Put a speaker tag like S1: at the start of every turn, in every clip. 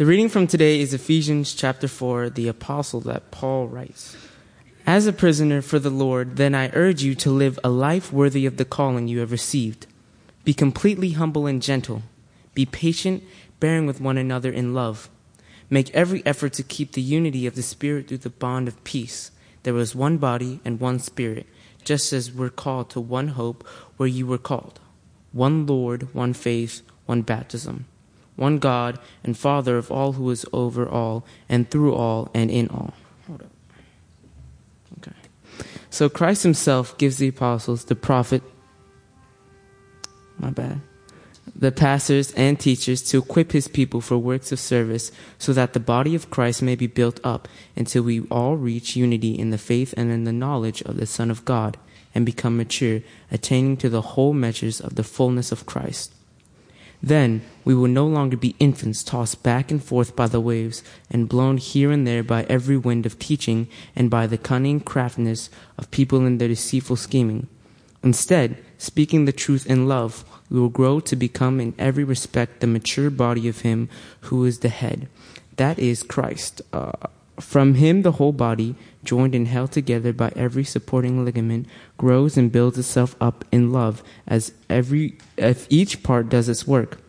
S1: The reading from today is Ephesians chapter 4, the apostle that Paul writes. As a prisoner for the Lord, then I urge you to live a life worthy of the calling you have received. Be completely humble and gentle. Be patient, bearing with one another in love. Make every effort to keep the unity of the Spirit through the bond of peace. There was one body and one Spirit, just as we're called to one hope where you were called. One Lord, one faith, one baptism. One God and Father of all who is over all and through all and in all. Hold up. Okay. So Christ himself gives the apostles, the prophet, my bad, the pastors and teachers to equip his people for works of service so that the body of Christ may be built up until we all reach unity in the faith and in the knowledge of the Son of God and become mature, attaining to the whole measures of the fullness of Christ. Then we will no longer be infants tossed back and forth by the waves and blown here and there by every wind of teaching and by the cunning craftiness of people in their deceitful scheming. Instead, speaking the truth in love, we will grow to become in every respect the mature body of Him who is the head. That is Christ. Uh, from Him, the whole body, joined and held together by every supporting ligament, grows and builds itself up in love as every if each part does its work.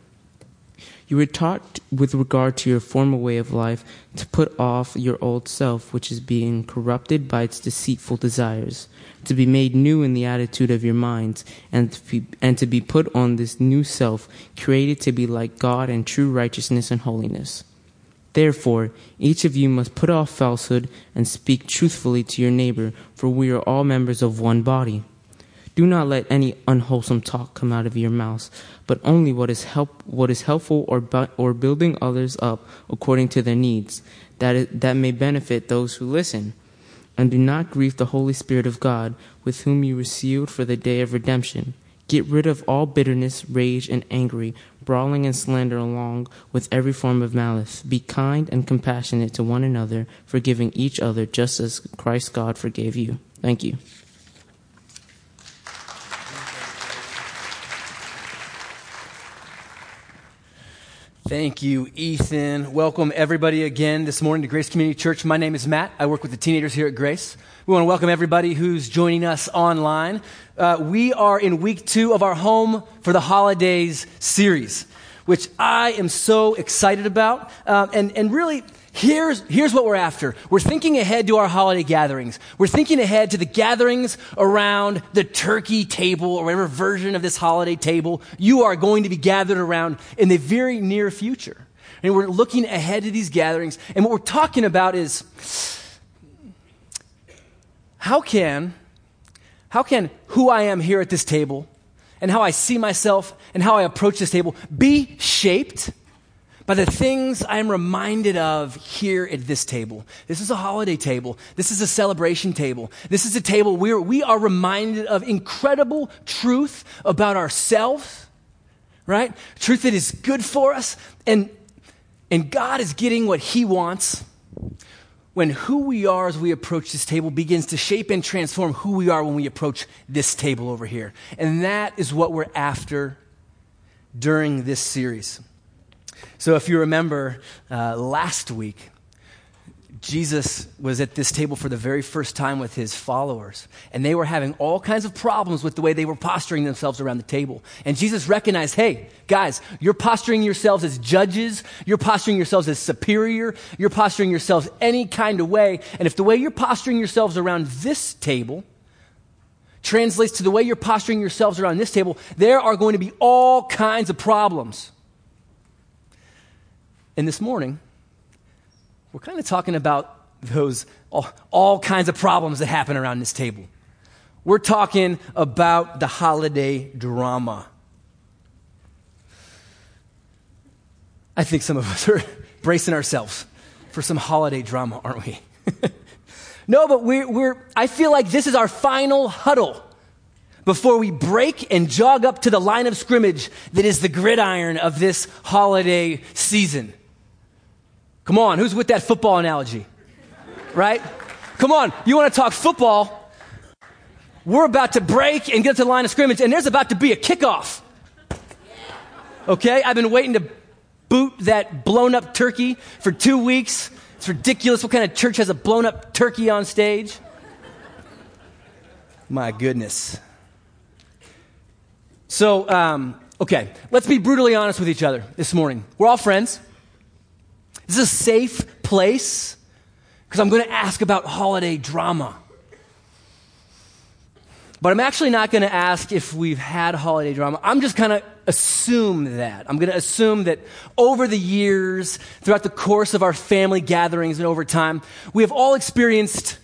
S1: You were taught with regard to your former way of life to put off your old self, which is being corrupted by its deceitful desires, to be made new in the attitude of your minds, and and to be put on this new self, created to be like God in true righteousness and holiness. Therefore, each of you must put off falsehood and speak truthfully to your neighbor, for we are all members of one body. Do not let any unwholesome talk come out of your mouths, but only what is help what is helpful or bu- or building others up according to their needs, that that may benefit those who listen. And do not grieve the Holy Spirit of God, with whom you were sealed for the day of redemption. Get rid of all bitterness, rage, and angry, brawling and slander, along with every form of malice. Be kind and compassionate to one another, forgiving each other, just as Christ God forgave you. Thank you.
S2: Thank you, Ethan. Welcome everybody again this morning to Grace Community Church. My name is Matt. I work with the teenagers here at Grace. We want to welcome everybody who's joining us online. Uh, we are in week two of our Home for the Holidays series, which I am so excited about. Um, and, and really, Here's, here's what we're after. We're thinking ahead to our holiday gatherings. We're thinking ahead to the gatherings around the turkey table or whatever version of this holiday table you are going to be gathered around in the very near future. And we're looking ahead to these gatherings. And what we're talking about is how can, how can who I am here at this table and how I see myself and how I approach this table be shaped by the things I'm reminded of here at this table. This is a holiday table. This is a celebration table. This is a table where we are reminded of incredible truth about ourselves, right? Truth that is good for us. And, and God is getting what He wants when who we are as we approach this table begins to shape and transform who we are when we approach this table over here. And that is what we're after during this series. So, if you remember uh, last week, Jesus was at this table for the very first time with his followers, and they were having all kinds of problems with the way they were posturing themselves around the table. And Jesus recognized, hey, guys, you're posturing yourselves as judges, you're posturing yourselves as superior, you're posturing yourselves any kind of way. And if the way you're posturing yourselves around this table translates to the way you're posturing yourselves around this table, there are going to be all kinds of problems. And this morning, we're kind of talking about those all, all, kinds of problems that happen around this table. We're talking about the holiday drama. I think some of us are bracing ourselves for some holiday drama, aren't we? no, but we're, we're, I feel like this is our final huddle before we break and jog up to the line of scrimmage that is the gridiron of this holiday season. Come on, who's with that football analogy? Right? Come on, you want to talk football? We're about to break and get to the line of scrimmage, and there's about to be a kickoff. Okay? I've been waiting to boot that blown up turkey for two weeks. It's ridiculous. What kind of church has a blown up turkey on stage? My goodness. So, um, okay, let's be brutally honest with each other this morning. We're all friends. This is a safe place because I'm going to ask about holiday drama. But I'm actually not going to ask if we've had holiday drama. I'm just going to assume that. I'm going to assume that over the years, throughout the course of our family gatherings and over time, we have all experienced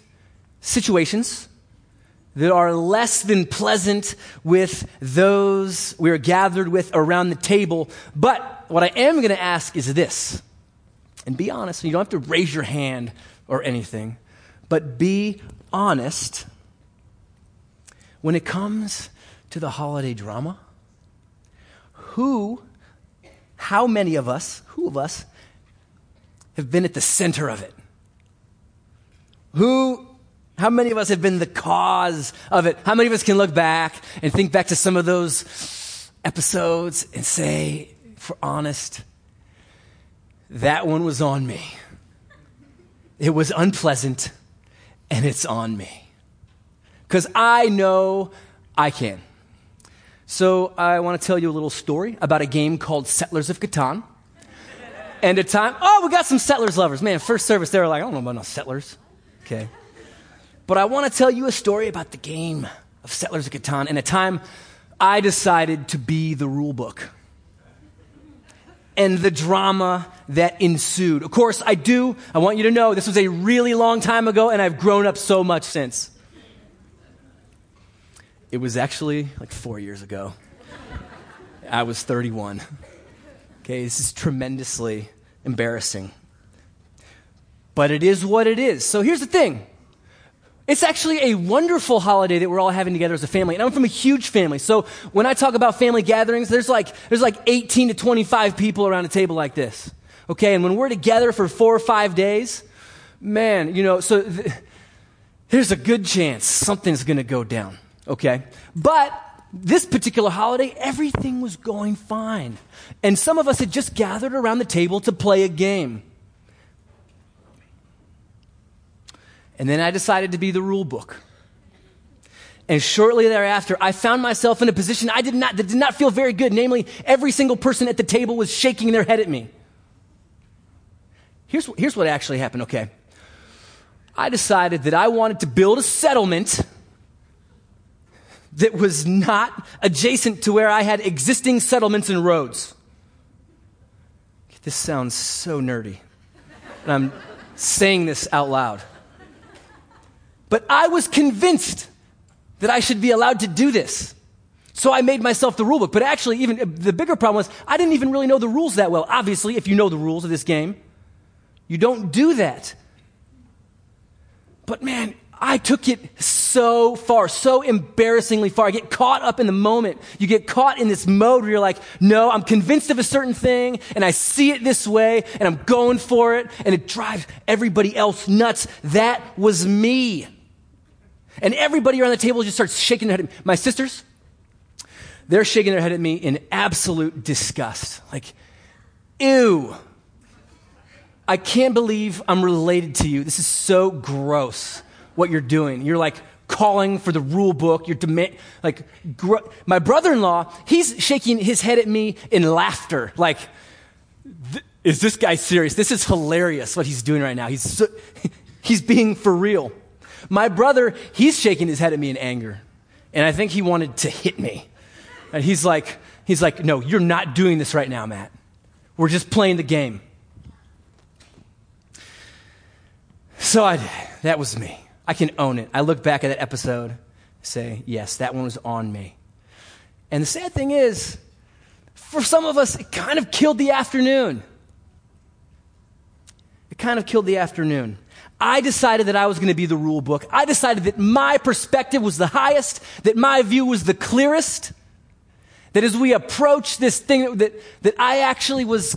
S2: situations that are less than pleasant with those we are gathered with around the table. But what I am going to ask is this, and be honest, you don't have to raise your hand or anything, but be honest when it comes to the holiday drama, who, how many of us, who of us, have been at the center of it? Who, how many of us have been the cause of it? How many of us can look back and think back to some of those episodes and say, for honest, that one was on me. It was unpleasant and it's on me because I know I can. So I want to tell you a little story about a game called Settlers of Catan. And a time, oh, we got some settlers lovers. Man, first service, they were like, I don't know about no settlers. Okay. But I want to tell you a story about the game of Settlers of Catan and a time I decided to be the rule book and the drama that ensued. Of course, I do. I want you to know this was a really long time ago and I've grown up so much since. It was actually like four years ago. I was 31. Okay, this is tremendously embarrassing. But it is what it is. So here's the thing it's actually a wonderful holiday that we're all having together as a family. And I'm from a huge family. So when I talk about family gatherings, there's like, there's like 18 to 25 people around a table like this. Okay, and when we're together for four or five days, man, you know, so th- there's a good chance something's going to go down okay? But this particular holiday, everything was going fine. And some of us had just gathered around the table to play a game. And then I decided to be the rule book. And shortly thereafter, I found myself in a position I did not, that did not feel very good. Namely, every single person at the table was shaking their head at me. Here's, here's what actually happened, okay? I decided that I wanted to build a settlement that was not adjacent to where I had existing settlements and roads. This sounds so nerdy. And I'm saying this out loud. But I was convinced that I should be allowed to do this. So I made myself the rule book. But actually, even uh, the bigger problem was I didn't even really know the rules that well. Obviously, if you know the rules of this game, you don't do that. But man, I took it so far, so embarrassingly far. I get caught up in the moment. You get caught in this mode where you're like, no, I'm convinced of a certain thing and I see it this way and I'm going for it and it drives everybody else nuts. That was me. And everybody around the table just starts shaking their head. At me. My sisters, they're shaking their head at me in absolute disgust. Like, ew. I can't believe I'm related to you. This is so gross what you're doing. You're like calling for the rule book. You're demand, like, gr- my brother-in-law, he's shaking his head at me in laughter. Like, th- is this guy serious? This is hilarious what he's doing right now. He's, so, he's being for real. My brother, he's shaking his head at me in anger. And I think he wanted to hit me. And he's like, he's like, no, you're not doing this right now, Matt. We're just playing the game. So I, that was me. I can own it. I look back at that episode, say, yes, that one was on me. And the sad thing is, for some of us, it kind of killed the afternoon. It kind of killed the afternoon. I decided that I was going to be the rule book. I decided that my perspective was the highest, that my view was the clearest, that as we approach this thing, that, that I actually was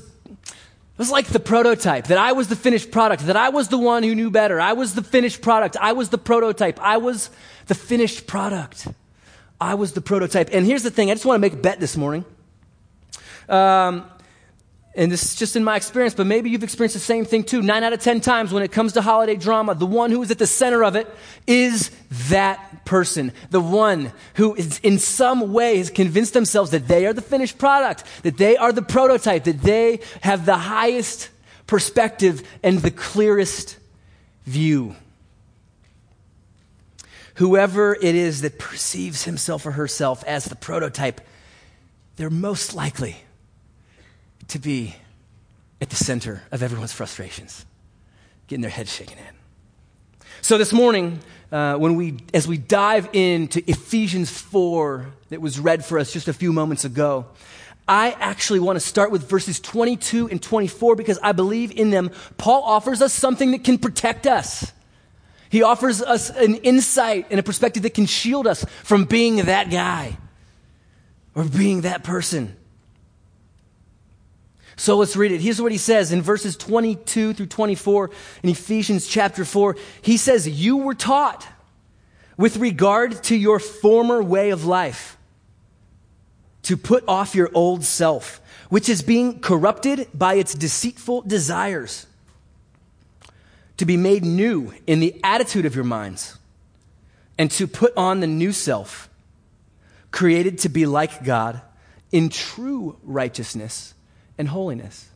S2: was like the prototype, that I was the finished product, that I was the one who knew better. I was the finished product. I was the prototype. I was the finished product. I was the prototype. And here's the thing I just want to make a bet this morning. Um, and this is just in my experience, but maybe you've experienced the same thing too. Nine out of ten times when it comes to holiday drama, the one who is at the center of it is that person. The one who is in some way has convinced themselves that they are the finished product, that they are the prototype, that they have the highest perspective and the clearest view. Whoever it is that perceives himself or herself as the prototype, they're most likely to be at the center of everyone's frustrations, getting their heads shaken in. So this morning, uh, when we, as we dive into Ephesians 4 that was read for us just a few moments ago, I actually want to start with verses 22 and 24 because I believe in them. Paul offers us something that can protect us. He offers us an insight and a perspective that can shield us from being that guy or being that person. So let's read it. Here's what he says in verses 22 through 24 in Ephesians chapter 4. He says, You were taught with regard to your former way of life to put off your old self, which is being corrupted by its deceitful desires, to be made new in the attitude of your minds, and to put on the new self, created to be like God in true righteousness and holiness.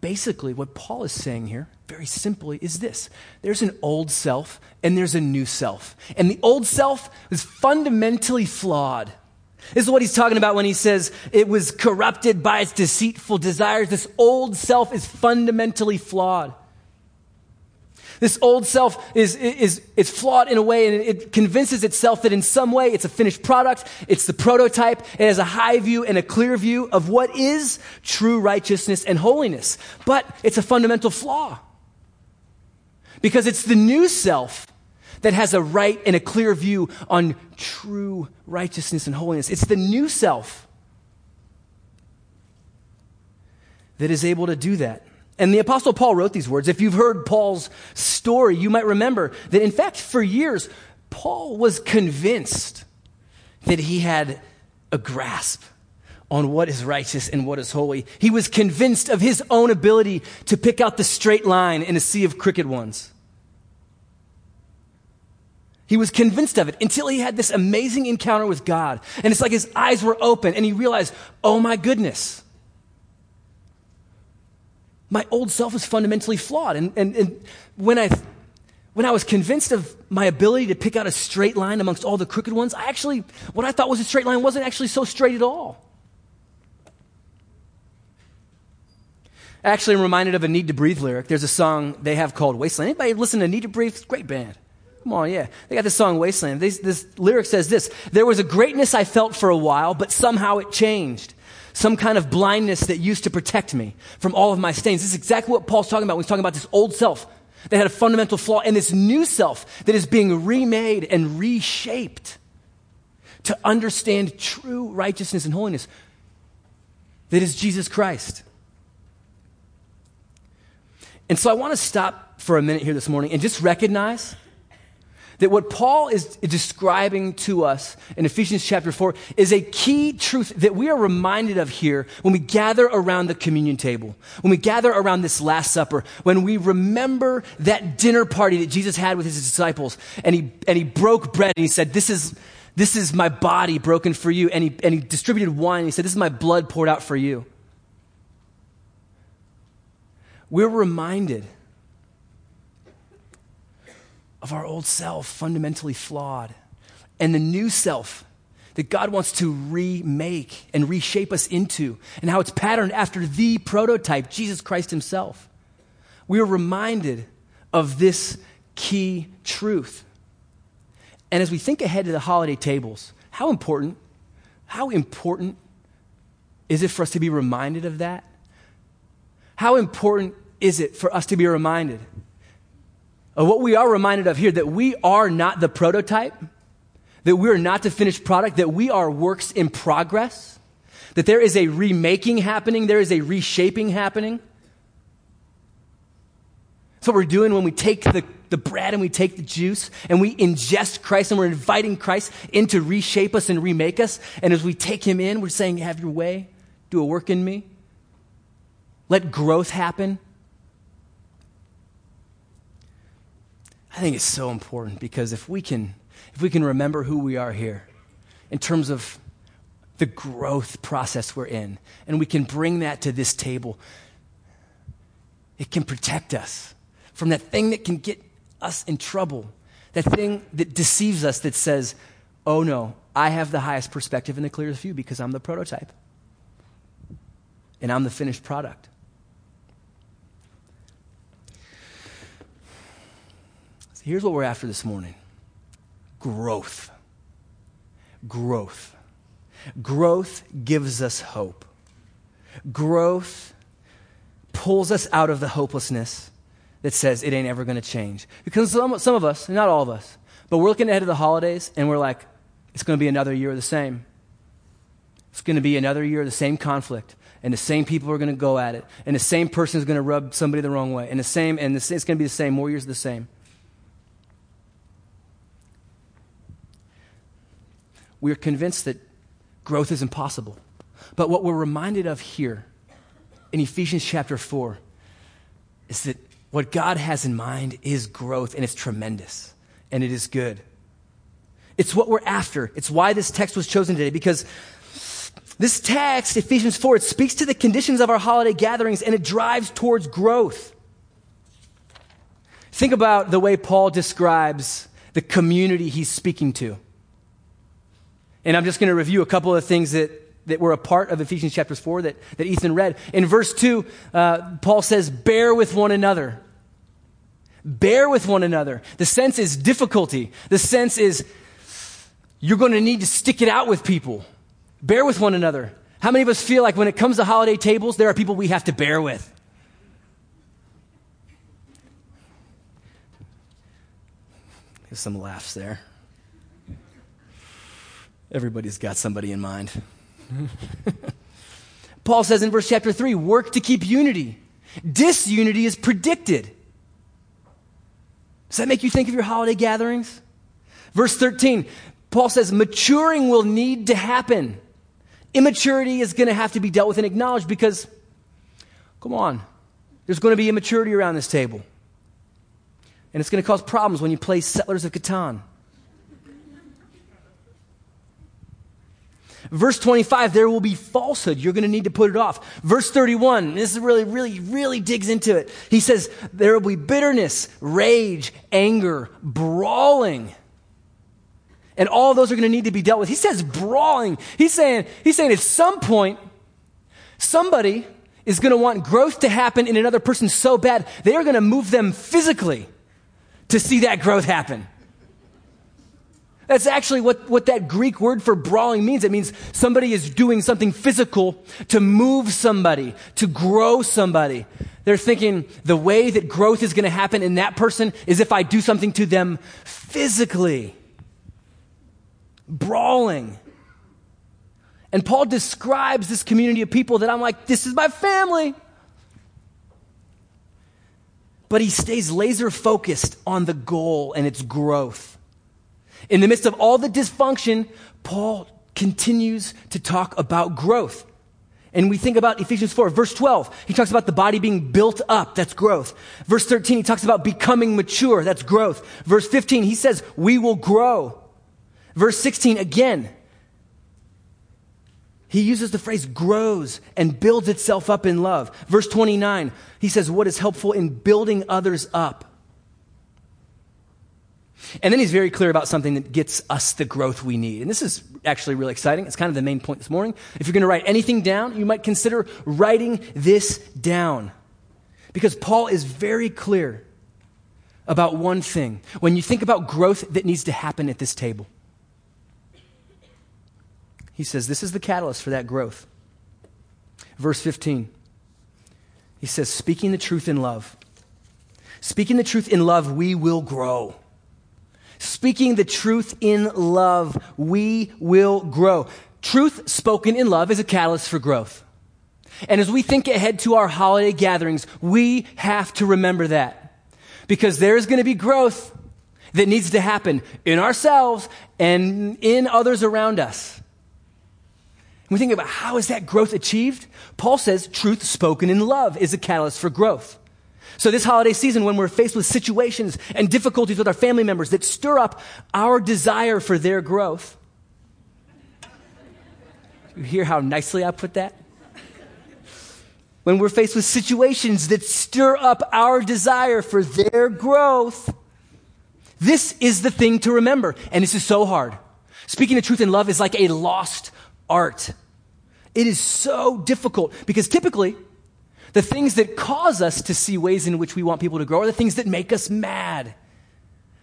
S2: Basically, what Paul is saying here, very simply, is this there's an old self and there's a new self. And the old self is fundamentally flawed. This is what he's talking about when he says it was corrupted by its deceitful desires. This old self is fundamentally flawed. This old self is, is, is flawed in a way and it convinces itself that in some way it's a finished product, it's the prototype, it has a high view and a clear view of what is true righteousness and holiness. But it's a fundamental flaw. Because it's the new self that has a right and a clear view on true righteousness and holiness. It's the new self that is able to do that. And the Apostle Paul wrote these words. If you've heard Paul's story, you might remember that, in fact, for years, Paul was convinced that he had a grasp on what is righteous and what is holy. He was convinced of his own ability to pick out the straight line in a sea of crooked ones. He was convinced of it until he had this amazing encounter with God. And it's like his eyes were open and he realized, oh my goodness my old self is fundamentally flawed. And, and, and when, I, when I was convinced of my ability to pick out a straight line amongst all the crooked ones, I actually, what I thought was a straight line wasn't actually so straight at all. Actually, I'm reminded of a Need to Breathe lyric. There's a song they have called Wasteland. Anybody listen to Need to Breathe? Great band. Come on, yeah. They got this song Wasteland. This, this lyric says this There was a greatness I felt for a while, but somehow it changed some kind of blindness that used to protect me from all of my stains. This is exactly what Paul's talking about when he's talking about this old self that had a fundamental flaw and this new self that is being remade and reshaped to understand true righteousness and holiness that is Jesus Christ. And so I want to stop for a minute here this morning and just recognize that what Paul is describing to us in Ephesians chapter 4 is a key truth that we are reminded of here when we gather around the communion table, when we gather around this Last Supper, when we remember that dinner party that Jesus had with his disciples, and he, and he broke bread and he said, This is, this is my body broken for you. And he, and he distributed wine and he said, This is my blood poured out for you. We're reminded of our old self, fundamentally flawed, and the new self that God wants to remake and reshape us into, and how it's patterned after the prototype, Jesus Christ Himself. We are reminded of this key truth. And as we think ahead to the holiday tables, how important, how important is it for us to be reminded of that? How important is it for us to be reminded what we are reminded of here that we are not the prototype, that we are not the finished product, that we are works in progress, that there is a remaking happening, there is a reshaping happening. That's what we're doing when we take the, the bread and we take the juice and we ingest Christ and we're inviting Christ in to reshape us and remake us. And as we take him in, we're saying, Have your way, do a work in me. let growth happen. I think it's so important because if we can if we can remember who we are here in terms of the growth process we're in and we can bring that to this table it can protect us from that thing that can get us in trouble that thing that deceives us that says oh no i have the highest perspective and the clearest view because i'm the prototype and i'm the finished product so here's what we're after this morning growth. Growth. Growth gives us hope. Growth pulls us out of the hopelessness that says it ain't ever going to change. Because some, some of us, not all of us, but we're looking ahead to the holidays and we're like, it's going to be another year of the same. It's going to be another year of the same conflict, and the same people are going to go at it, and the same person is going to rub somebody the wrong way, and the same, and the, it's going to be the same, more years of the same. We are convinced that growth is impossible. But what we're reminded of here in Ephesians chapter 4 is that what God has in mind is growth, and it's tremendous, and it is good. It's what we're after. It's why this text was chosen today, because this text, Ephesians 4, it speaks to the conditions of our holiday gatherings, and it drives towards growth. Think about the way Paul describes the community he's speaking to. And I'm just going to review a couple of things that, that were a part of Ephesians chapters 4 that, that Ethan read. In verse 2, uh, Paul says, Bear with one another. Bear with one another. The sense is difficulty. The sense is you're going to need to stick it out with people. Bear with one another. How many of us feel like when it comes to holiday tables, there are people we have to bear with? There's some laughs there. Everybody's got somebody in mind. Paul says in verse chapter 3 work to keep unity. Disunity is predicted. Does that make you think of your holiday gatherings? Verse 13, Paul says maturing will need to happen. Immaturity is going to have to be dealt with and acknowledged because, come on, there's going to be immaturity around this table. And it's going to cause problems when you play Settlers of Catan. Verse 25, there will be falsehood. You're going to need to put it off. Verse 31, this is really, really, really digs into it. He says, there will be bitterness, rage, anger, brawling. And all those are going to need to be dealt with. He says brawling. He's saying, he's saying at some point, somebody is going to want growth to happen in another person so bad, they are going to move them physically to see that growth happen. That's actually what, what that Greek word for brawling means. It means somebody is doing something physical to move somebody, to grow somebody. They're thinking the way that growth is going to happen in that person is if I do something to them physically. Brawling. And Paul describes this community of people that I'm like, this is my family. But he stays laser focused on the goal and its growth. In the midst of all the dysfunction, Paul continues to talk about growth. And we think about Ephesians 4, verse 12. He talks about the body being built up. That's growth. Verse 13, he talks about becoming mature. That's growth. Verse 15, he says, we will grow. Verse 16, again, he uses the phrase grows and builds itself up in love. Verse 29, he says, what is helpful in building others up. And then he's very clear about something that gets us the growth we need. And this is actually really exciting. It's kind of the main point this morning. If you're going to write anything down, you might consider writing this down. Because Paul is very clear about one thing. When you think about growth that needs to happen at this table, he says this is the catalyst for that growth. Verse 15. He says, speaking the truth in love. Speaking the truth in love, we will grow. Speaking the truth in love, we will grow. Truth spoken in love is a catalyst for growth. And as we think ahead to our holiday gatherings, we have to remember that. Because there's going to be growth that needs to happen in ourselves and in others around us. we think about how is that growth achieved, Paul says truth spoken in love is a catalyst for growth. So this holiday season, when we're faced with situations and difficulties with our family members that stir up our desire for their growth, you hear how nicely I put that? When we're faced with situations that stir up our desire for their growth, this is the thing to remember. And this is so hard. Speaking the truth in love is like a lost art. It is so difficult because typically the things that cause us to see ways in which we want people to grow are the things that make us mad,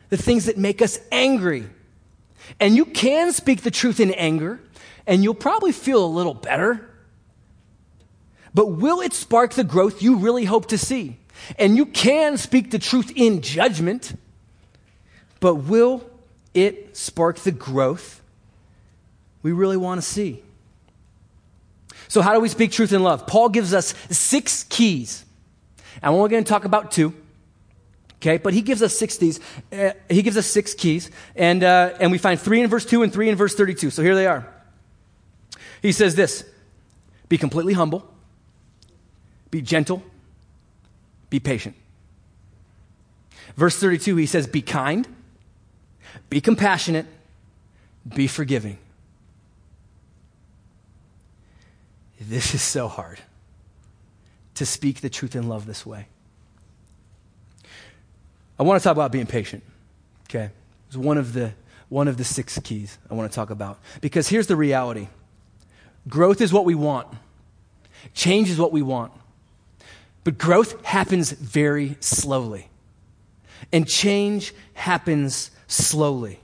S2: the things that make us angry. And you can speak the truth in anger, and you'll probably feel a little better. But will it spark the growth you really hope to see? And you can speak the truth in judgment, but will it spark the growth we really want to see? So, how do we speak truth in love? Paul gives us six keys. And we're going to talk about two. Okay, but he gives us six keys. Uh, he gives us six keys, and uh, and we find three in verse two and three in verse thirty-two. So here they are. He says this: Be completely humble, be gentle, be patient. Verse thirty-two, he says, Be kind, be compassionate, be forgiving. This is so hard to speak the truth in love this way. I want to talk about being patient. Okay? It's one of the one of the six keys I want to talk about. Because here's the reality. Growth is what we want. Change is what we want. But growth happens very slowly. And change happens slowly.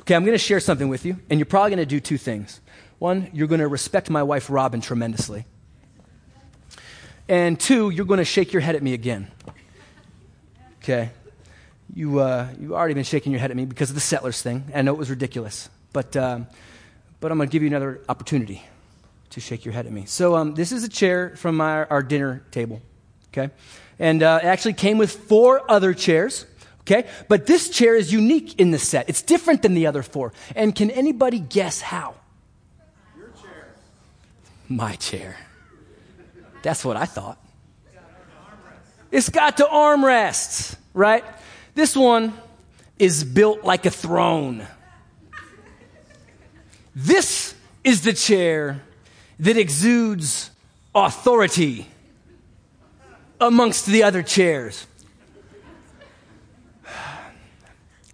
S2: Okay, I'm going to share something with you, and you're probably going to do two things. One, you're going to respect my wife, Robin, tremendously. And two, you're going to shake your head at me again. Okay? You, uh, you've already been shaking your head at me because of the settlers thing. I know it was ridiculous. But, um, but I'm going to give you another opportunity to shake your head at me. So um, this is a chair from our, our dinner table. Okay? And uh, it actually came with four other chairs. Okay? But this chair is unique in the set. It's different than the other four. And can anybody guess how? My chair. That's what I thought. It's got the armrests, right? This one is built like a throne. This is the chair that exudes authority amongst the other chairs.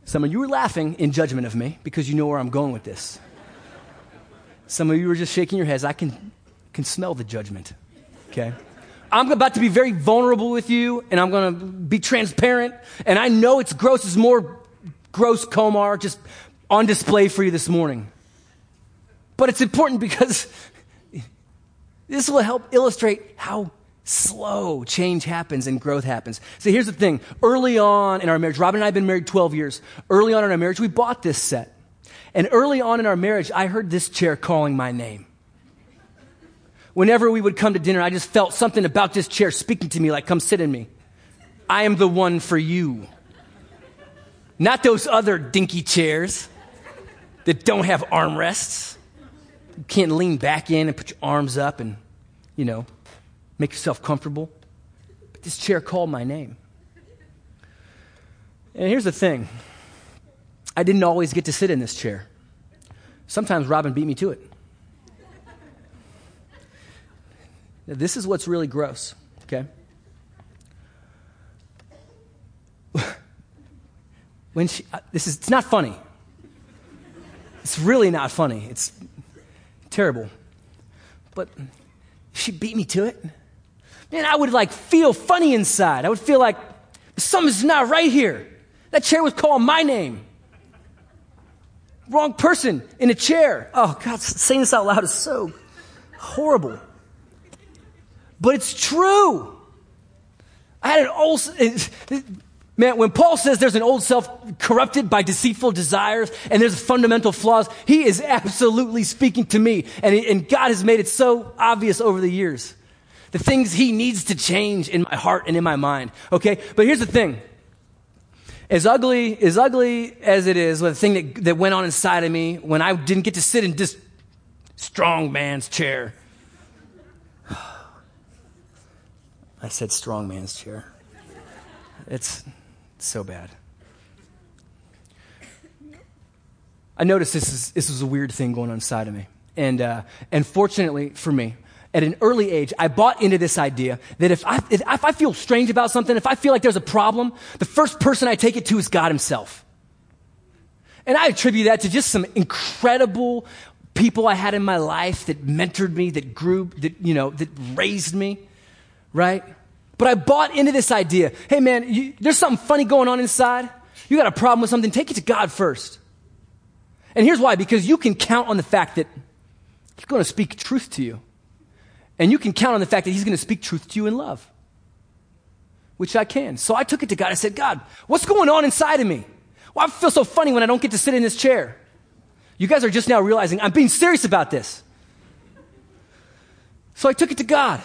S2: Some of you are laughing in judgment of me because you know where I'm going with this. Some of you are just shaking your heads. I can can smell the judgment. Okay? I'm about to be very vulnerable with you, and I'm going to be transparent. And I know it's gross. It's more gross Komar just on display for you this morning. But it's important because this will help illustrate how slow change happens and growth happens. So here's the thing. Early on in our marriage, Robin and I have been married 12 years. Early on in our marriage, we bought this set. And early on in our marriage, I heard this chair calling my name whenever we would come to dinner, I just felt something about this chair speaking to me like, come sit in me. I am the one for you. Not those other dinky chairs that don't have armrests. You can't lean back in and put your arms up and, you know, make yourself comfortable. But this chair called my name. And here's the thing I didn't always get to sit in this chair. Sometimes Robin beat me to it. This is what's really gross, okay? when she, uh, this is, it's not funny. It's really not funny. It's terrible. But she beat me to it. Man, I would like feel funny inside. I would feel like something's not right here. That chair was calling my name. Wrong person in a chair. Oh, God, saying this out loud is so horrible. But it's true. I had an old, man, when Paul says there's an old self corrupted by deceitful desires and there's fundamental flaws, he is absolutely speaking to me. And, and God has made it so obvious over the years. The things he needs to change in my heart and in my mind. Okay? But here's the thing. As ugly, as ugly as it is, the thing that, that went on inside of me when I didn't get to sit in this Strong man's chair. I said strong man's chair. It's so bad. I noticed this, is, this was a weird thing going on inside of me. And, uh, and fortunately for me, at an early age, I bought into this idea that if I, if I feel strange about something, if I feel like there's a problem, the first person I take it to is God Himself. And I attribute that to just some incredible people I had in my life that mentored me, that grew, that, you know, that raised me, right? But I bought into this idea. Hey man, you, there's something funny going on inside. You got a problem with something, take it to God first. And here's why because you can count on the fact that He's going to speak truth to you. And you can count on the fact that He's going to speak truth to you in love, which I can. So I took it to God. I said, God, what's going on inside of me? Well, I feel so funny when I don't get to sit in this chair. You guys are just now realizing I'm being serious about this. So I took it to God.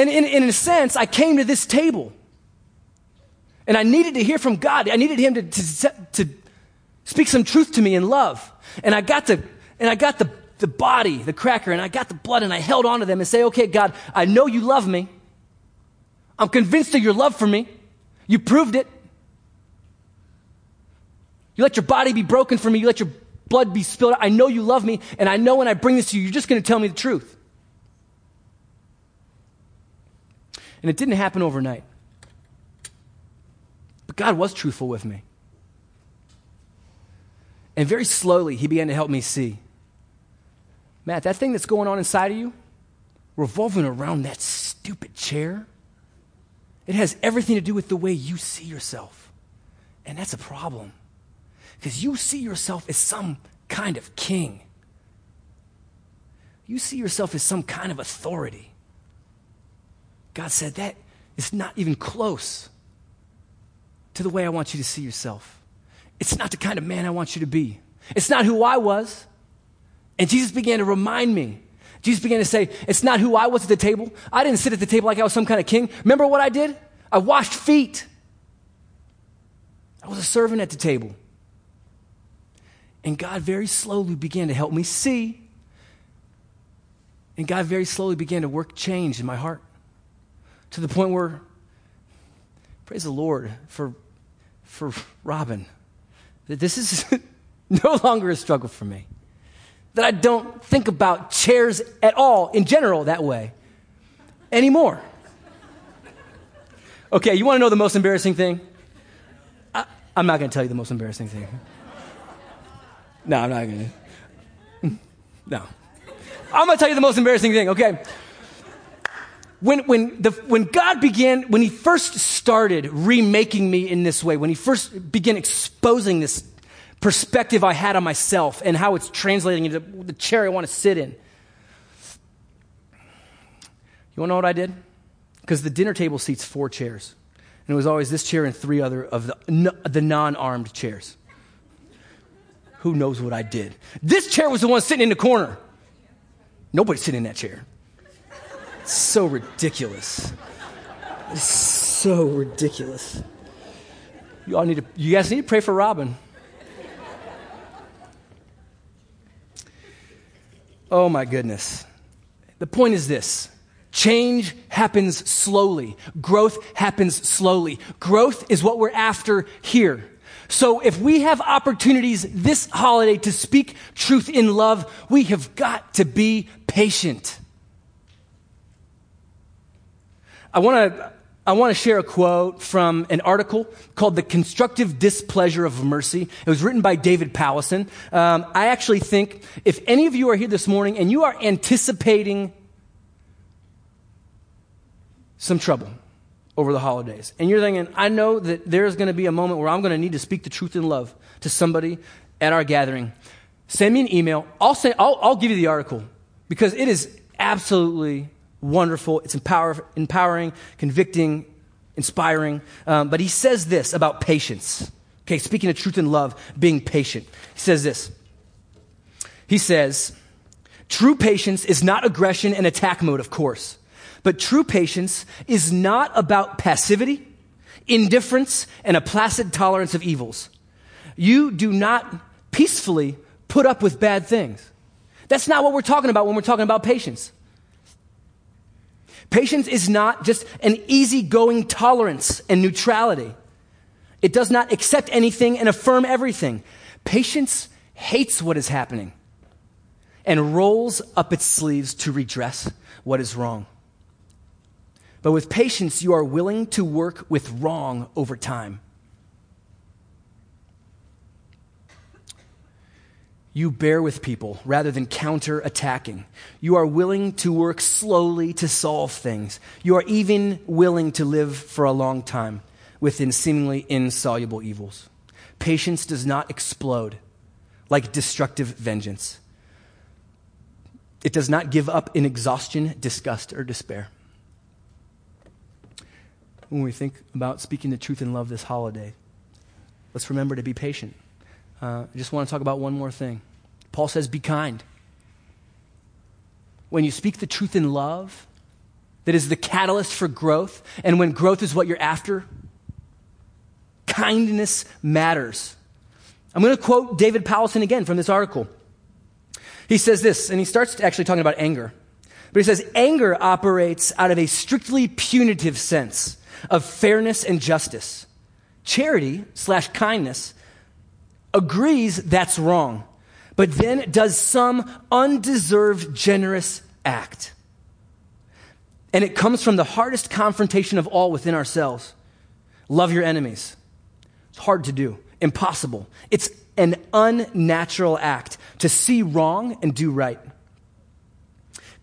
S2: And in, in a sense, I came to this table. And I needed to hear from God. I needed Him to, to, to speak some truth to me in love. And I got to, and I got the the body, the cracker, and I got the blood and I held on to them and say, okay, God, I know you love me. I'm convinced of your love for me. You proved it. You let your body be broken for me. You let your blood be spilled. I know you love me, and I know when I bring this to you, you're just going to tell me the truth. And it didn't happen overnight. But God was truthful with me. And very slowly, He began to help me see Matt, that thing that's going on inside of you, revolving around that stupid chair, it has everything to do with the way you see yourself. And that's a problem. Because you see yourself as some kind of king. You see yourself as some kind of authority. God said that is not even close to the way I want you to see yourself. It's not the kind of man I want you to be. It's not who I was. And Jesus began to remind me. Jesus began to say, It's not who I was at the table. I didn't sit at the table like I was some kind of king. Remember what I did? I washed feet. I was a servant at the table. And God very slowly began to help me see. And God very slowly began to work change in my heart to the point where, praise the Lord for, for Robin, that this is no longer a struggle for me that I don't think about chairs at all in general that way anymore. Okay, you want to know the most embarrassing thing? I, am not going to tell you the most embarrassing thing. No, I'm not going to. No. I'm going to tell you the most embarrassing thing, okay? When, when, the, when God began, when He first started remaking me in this way, when He first began exposing this perspective I had on myself and how it's translating into the chair I want to sit in. You want to know what I did? Because the dinner table seats four chairs. And it was always this chair and three other of the, the non armed chairs. Who knows what I did? This chair was the one sitting in the corner. Nobody's sitting in that chair. So ridiculous. It's so ridiculous. You all need to, you guys need to pray for Robin. Oh my goodness. The point is this change happens slowly, growth happens slowly. Growth is what we're after here. So if we have opportunities this holiday to speak truth in love, we have got to be patient. I want to I want to share a quote from an article called The Constructive Displeasure of Mercy. It was written by David Powlison. Um, I actually think if any of you are here this morning and you are anticipating some trouble over the holidays, and you're thinking, I know that there's going to be a moment where I'm going to need to speak the truth in love to somebody at our gathering, send me an email. I'll, say, I'll, I'll give you the article because it is absolutely wonderful. It's empower, empowering, convicting, inspiring. Um, but he says this about patience. Okay, speaking of truth and love, being patient. He says this. He says, true patience is not aggression and attack mode, of course. But true patience is not about passivity, indifference, and a placid tolerance of evils. You do not peacefully put up with bad things. That's not what we're talking about when we're talking about patience. Patience is not just an easygoing tolerance and neutrality. It does not accept anything and affirm everything. Patience hates what is happening and rolls up its sleeves to redress what is wrong. But with patience, you are willing to work with wrong over time. You bear with people rather than counter attacking. You are willing to work slowly to solve things. You are even willing to live for a long time within seemingly insoluble evils. Patience does not explode like destructive vengeance. It does not give up in exhaustion, disgust, or despair. When we think about speaking the truth in love this holiday, let's remember to be patient. Uh, I just want to talk about one more thing. Paul says, Be kind. When you speak the truth in love, that is the catalyst for growth, and when growth is what you're after, kindness matters. I'm going to quote David Powlison again from this article. He says this, and he starts actually talking about anger. But he says, anger operates out of a strictly punitive sense of fairness and justice. Charity slash kindness agrees that's wrong, but then does some undeserved generous act. And it comes from the hardest confrontation of all within ourselves love your enemies. It's hard to do, impossible. It's an unnatural act to see wrong and do right.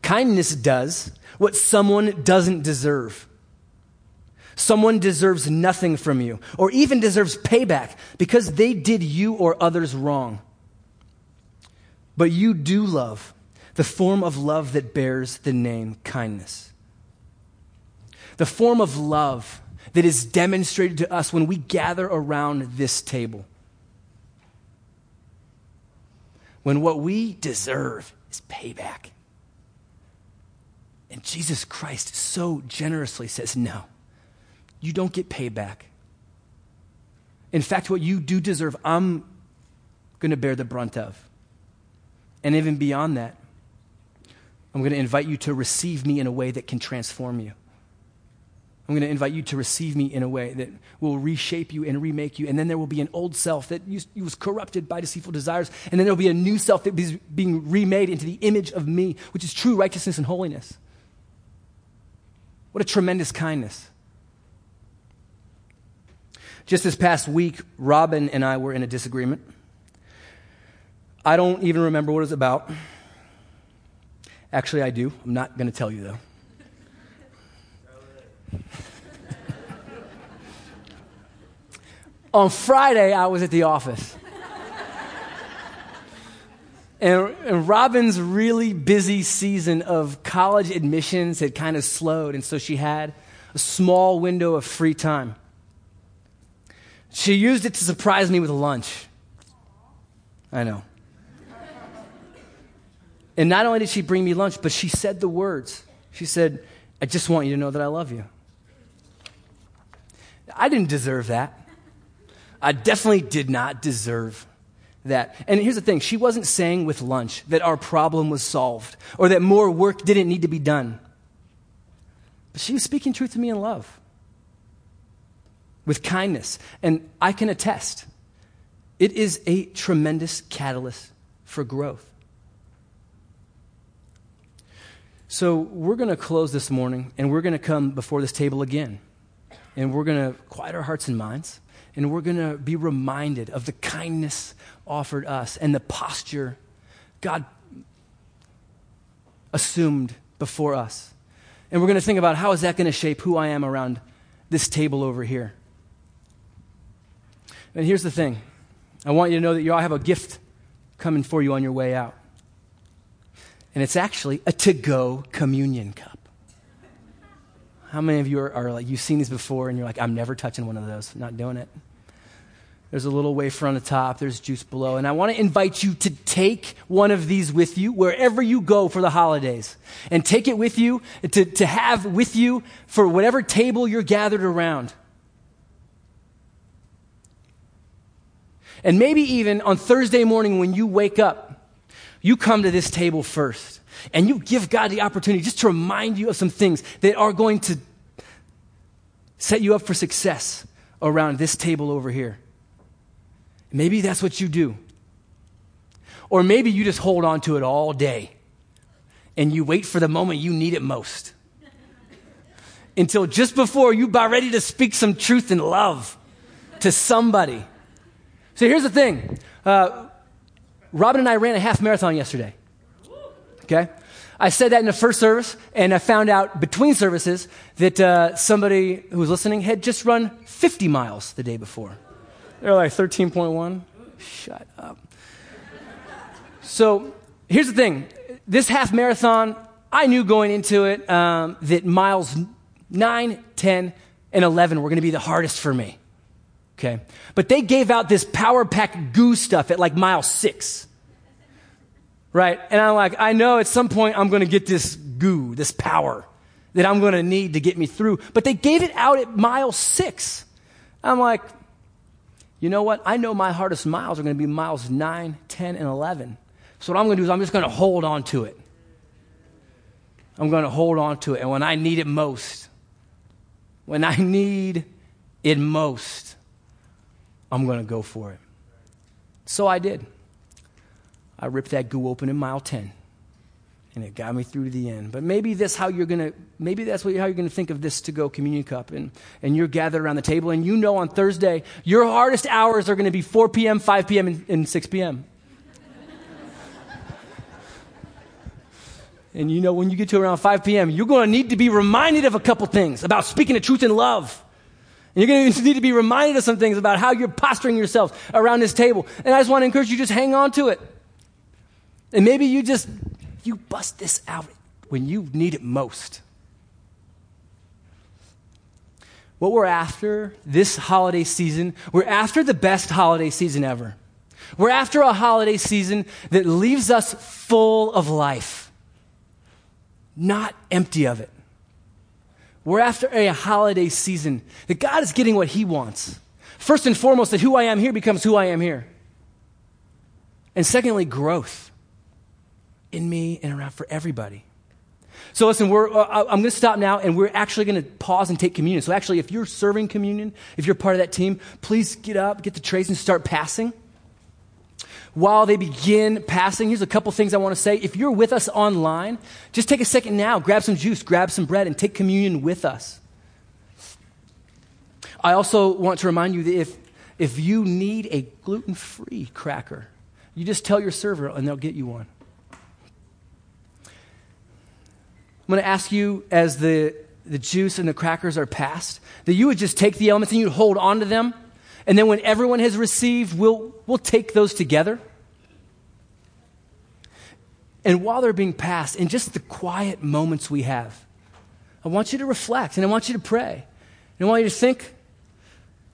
S2: Kindness does what someone doesn't deserve. Someone deserves nothing from you, or even deserves payback because they did you or others wrong. But you do love, the form of love that bears the name kindness. The form of love that is demonstrated to us when we gather around this table. When what we deserve is payback. And Jesus Christ so generously says, No, you don't get payback. In fact, what you do deserve, I'm going to bear the brunt of. And even beyond that, I'm going to invite you to receive me in a way that can transform you. I'm going to invite you to receive me in a way that will reshape you and remake you. And then there will be an old self that was corrupted by deceitful desires. And then there will be a new self that is being remade into the image of me, which is true righteousness and holiness. What a tremendous kindness. Just this past week, Robin and I were in a disagreement. I don't even remember what it was about. Actually, I do. I'm not going to tell you, though. On Friday, I was at the office. and, and, Robin's really busy season of college admissions had kind of slowed, and so she had a small window of free time. She used it to surprise me with lunch. I know. And not only did she bring me lunch, but she said the words. She said, I just want you to know that I love you. I didn't deserve that. I definitely did not deserve that. And here's the thing she wasn't saying with lunch that our problem was solved or that more work didn't need to be done. But she was speaking truth to me in love, with kindness. And I can attest, it is a tremendous catalyst for growth. So, we're going to close this morning and we're going to come before this table again and we're going to quiet our hearts and minds, and we're going to be reminded of the kindness offered us and the posture God assumed before us. And we're going to think about how is that going to shape who I am around this table over here. And here's the thing I want you to know that you all have a gift coming for you on your way out. And it's actually a to go communion cup. How many of you are, are, like, you've seen these before and you're like, I'm never touching one of those, not doing it? There's a little wafer on the top, there's juice below. And I want to invite you to take one of these with you wherever you go for the holidays. And take it with you, to, to have with you for whatever table you're gathered around. And maybe even on Thursday morning when you wake up, you come to this table first and you give God the opportunity just to remind you of some things that are going to set you up for success around this table over here. Maybe that's what you do. Or maybe you just hold on to it all day and you wait for the moment you need it most. Until just before you are about ready to speak some truth and love to somebody. So here's the thing uh, Robin and I ran a half marathon yesterday. Okay? I said that in the first service, and I found out between services that uh, somebody who was listening had just run 50 miles the day before. They're like 13.1. Shut up. So here's the thing this half marathon, I knew going into it um, that miles 9, 10, and 11 were going to be the hardest for me. Okay? But they gave out this power pack goo stuff at like mile six. Right? And I'm like, I know at some point I'm going to get this goo, this power that I'm going to need to get me through. But they gave it out at mile six. I'm like, you know what? I know my hardest miles are going to be miles 9, 10, and 11. So what I'm going to do is I'm just going to hold on to it. I'm going to hold on to it. And when I need it most, when I need it most, I'm going to go for it. So I did. I ripped that goo open in mile 10 and it got me through to the end. But maybe that's how you're gonna, maybe that's what, how you're gonna think of this to go communion cup. And, and you're gathered around the table, and you know on Thursday, your hardest hours are gonna be 4 p.m., 5 p.m., and, and 6 p.m. and you know when you get to around 5 p.m., you're gonna need to be reminded of a couple things about speaking the truth in love. You're going to need to be reminded of some things about how you're posturing yourself around this table. And I just want to encourage you, just hang on to it. And maybe you just you bust this out when you need it most. What we're after this holiday season, we're after the best holiday season ever. We're after a holiday season that leaves us full of life, not empty of it. We're after a holiday season that God is getting what He wants. First and foremost, that who I am here becomes who I am here. And secondly, growth in me and around for everybody. So listen, we're, uh, I'm going to stop now and we're actually going to pause and take communion. So actually, if you're serving communion, if you're part of that team, please get up, get the trays and start passing. While they begin passing, here's a couple things I want to say. If you're with us online, just take a second now, grab some juice, grab some bread, and take communion with us. I also want to remind you that if, if you need a gluten free cracker, you just tell your server and they'll get you one. I'm going to ask you as the, the juice and the crackers are passed, that you would just take the elements and you'd hold on to them. And then when everyone has received, we'll, we'll take those together. And while they're being passed, in just the quiet moments we have, I want you to reflect and I want you to pray. And I want you to think,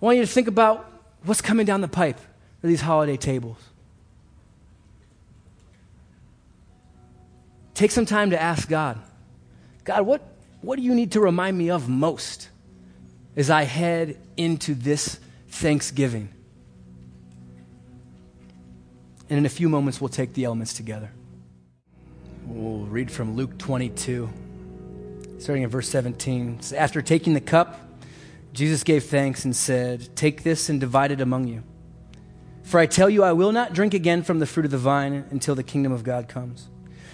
S2: I want you to think about what's coming down the pipe for these holiday tables. Take some time to ask God. God, what, what do you need to remind me of most as I head into this Thanksgiving? And in a few moments, we'll take the elements together. We'll read from Luke 22, starting in verse 17. After taking the cup, Jesus gave thanks and said, Take this and divide it among you. For I tell you, I will not drink again from the fruit of the vine until the kingdom of God comes.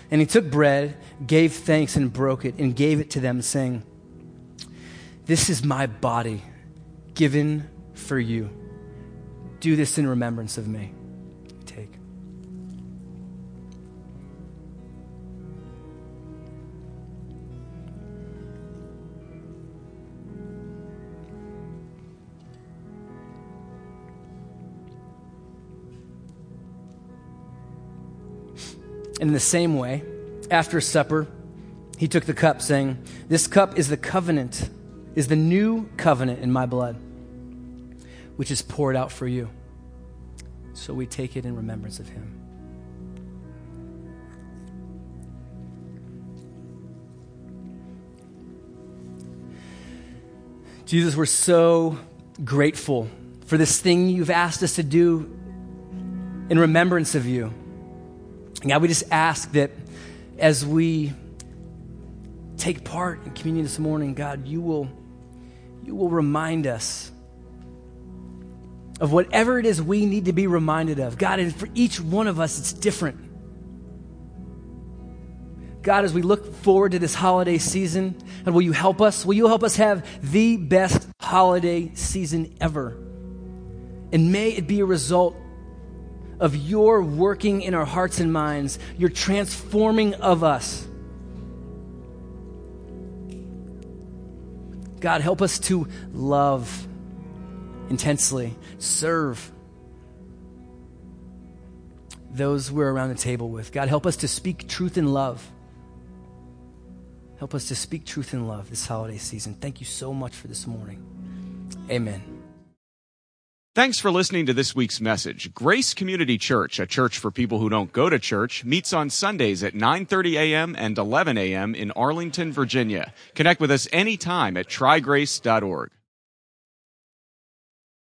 S2: And he took bread, gave thanks, and broke it, and gave it to them, saying, This is my body given for you. Do this in remembrance of me. Take. In the same way, after supper, he took the cup, saying, This cup is the covenant, is the new covenant in my blood, which is poured out for you. So we take it in remembrance of him. Jesus, we're so grateful for this thing you've asked us to do in remembrance of you. God, we just ask that as we take part in communion this morning, God, you will, you will remind us of whatever it is we need to be reminded of. God, and for each one of us, it's different. God, as we look forward to this holiday season, and will you help us? Will you help us have the best holiday season ever? And may it be a result of your working in our hearts and minds, your transforming of us. God, help us to love intensely, serve those we're around the table with. God, help us to speak truth in love. Help us to speak truth in love this holiday season. Thank you so much for this morning. Amen.
S3: Thanks for listening to this week's message. Grace Community Church, a church for people who don't go to church, meets on Sundays at 9:30 a.m. and 11 a.m. in Arlington, Virginia. Connect with us anytime at trygrace.org.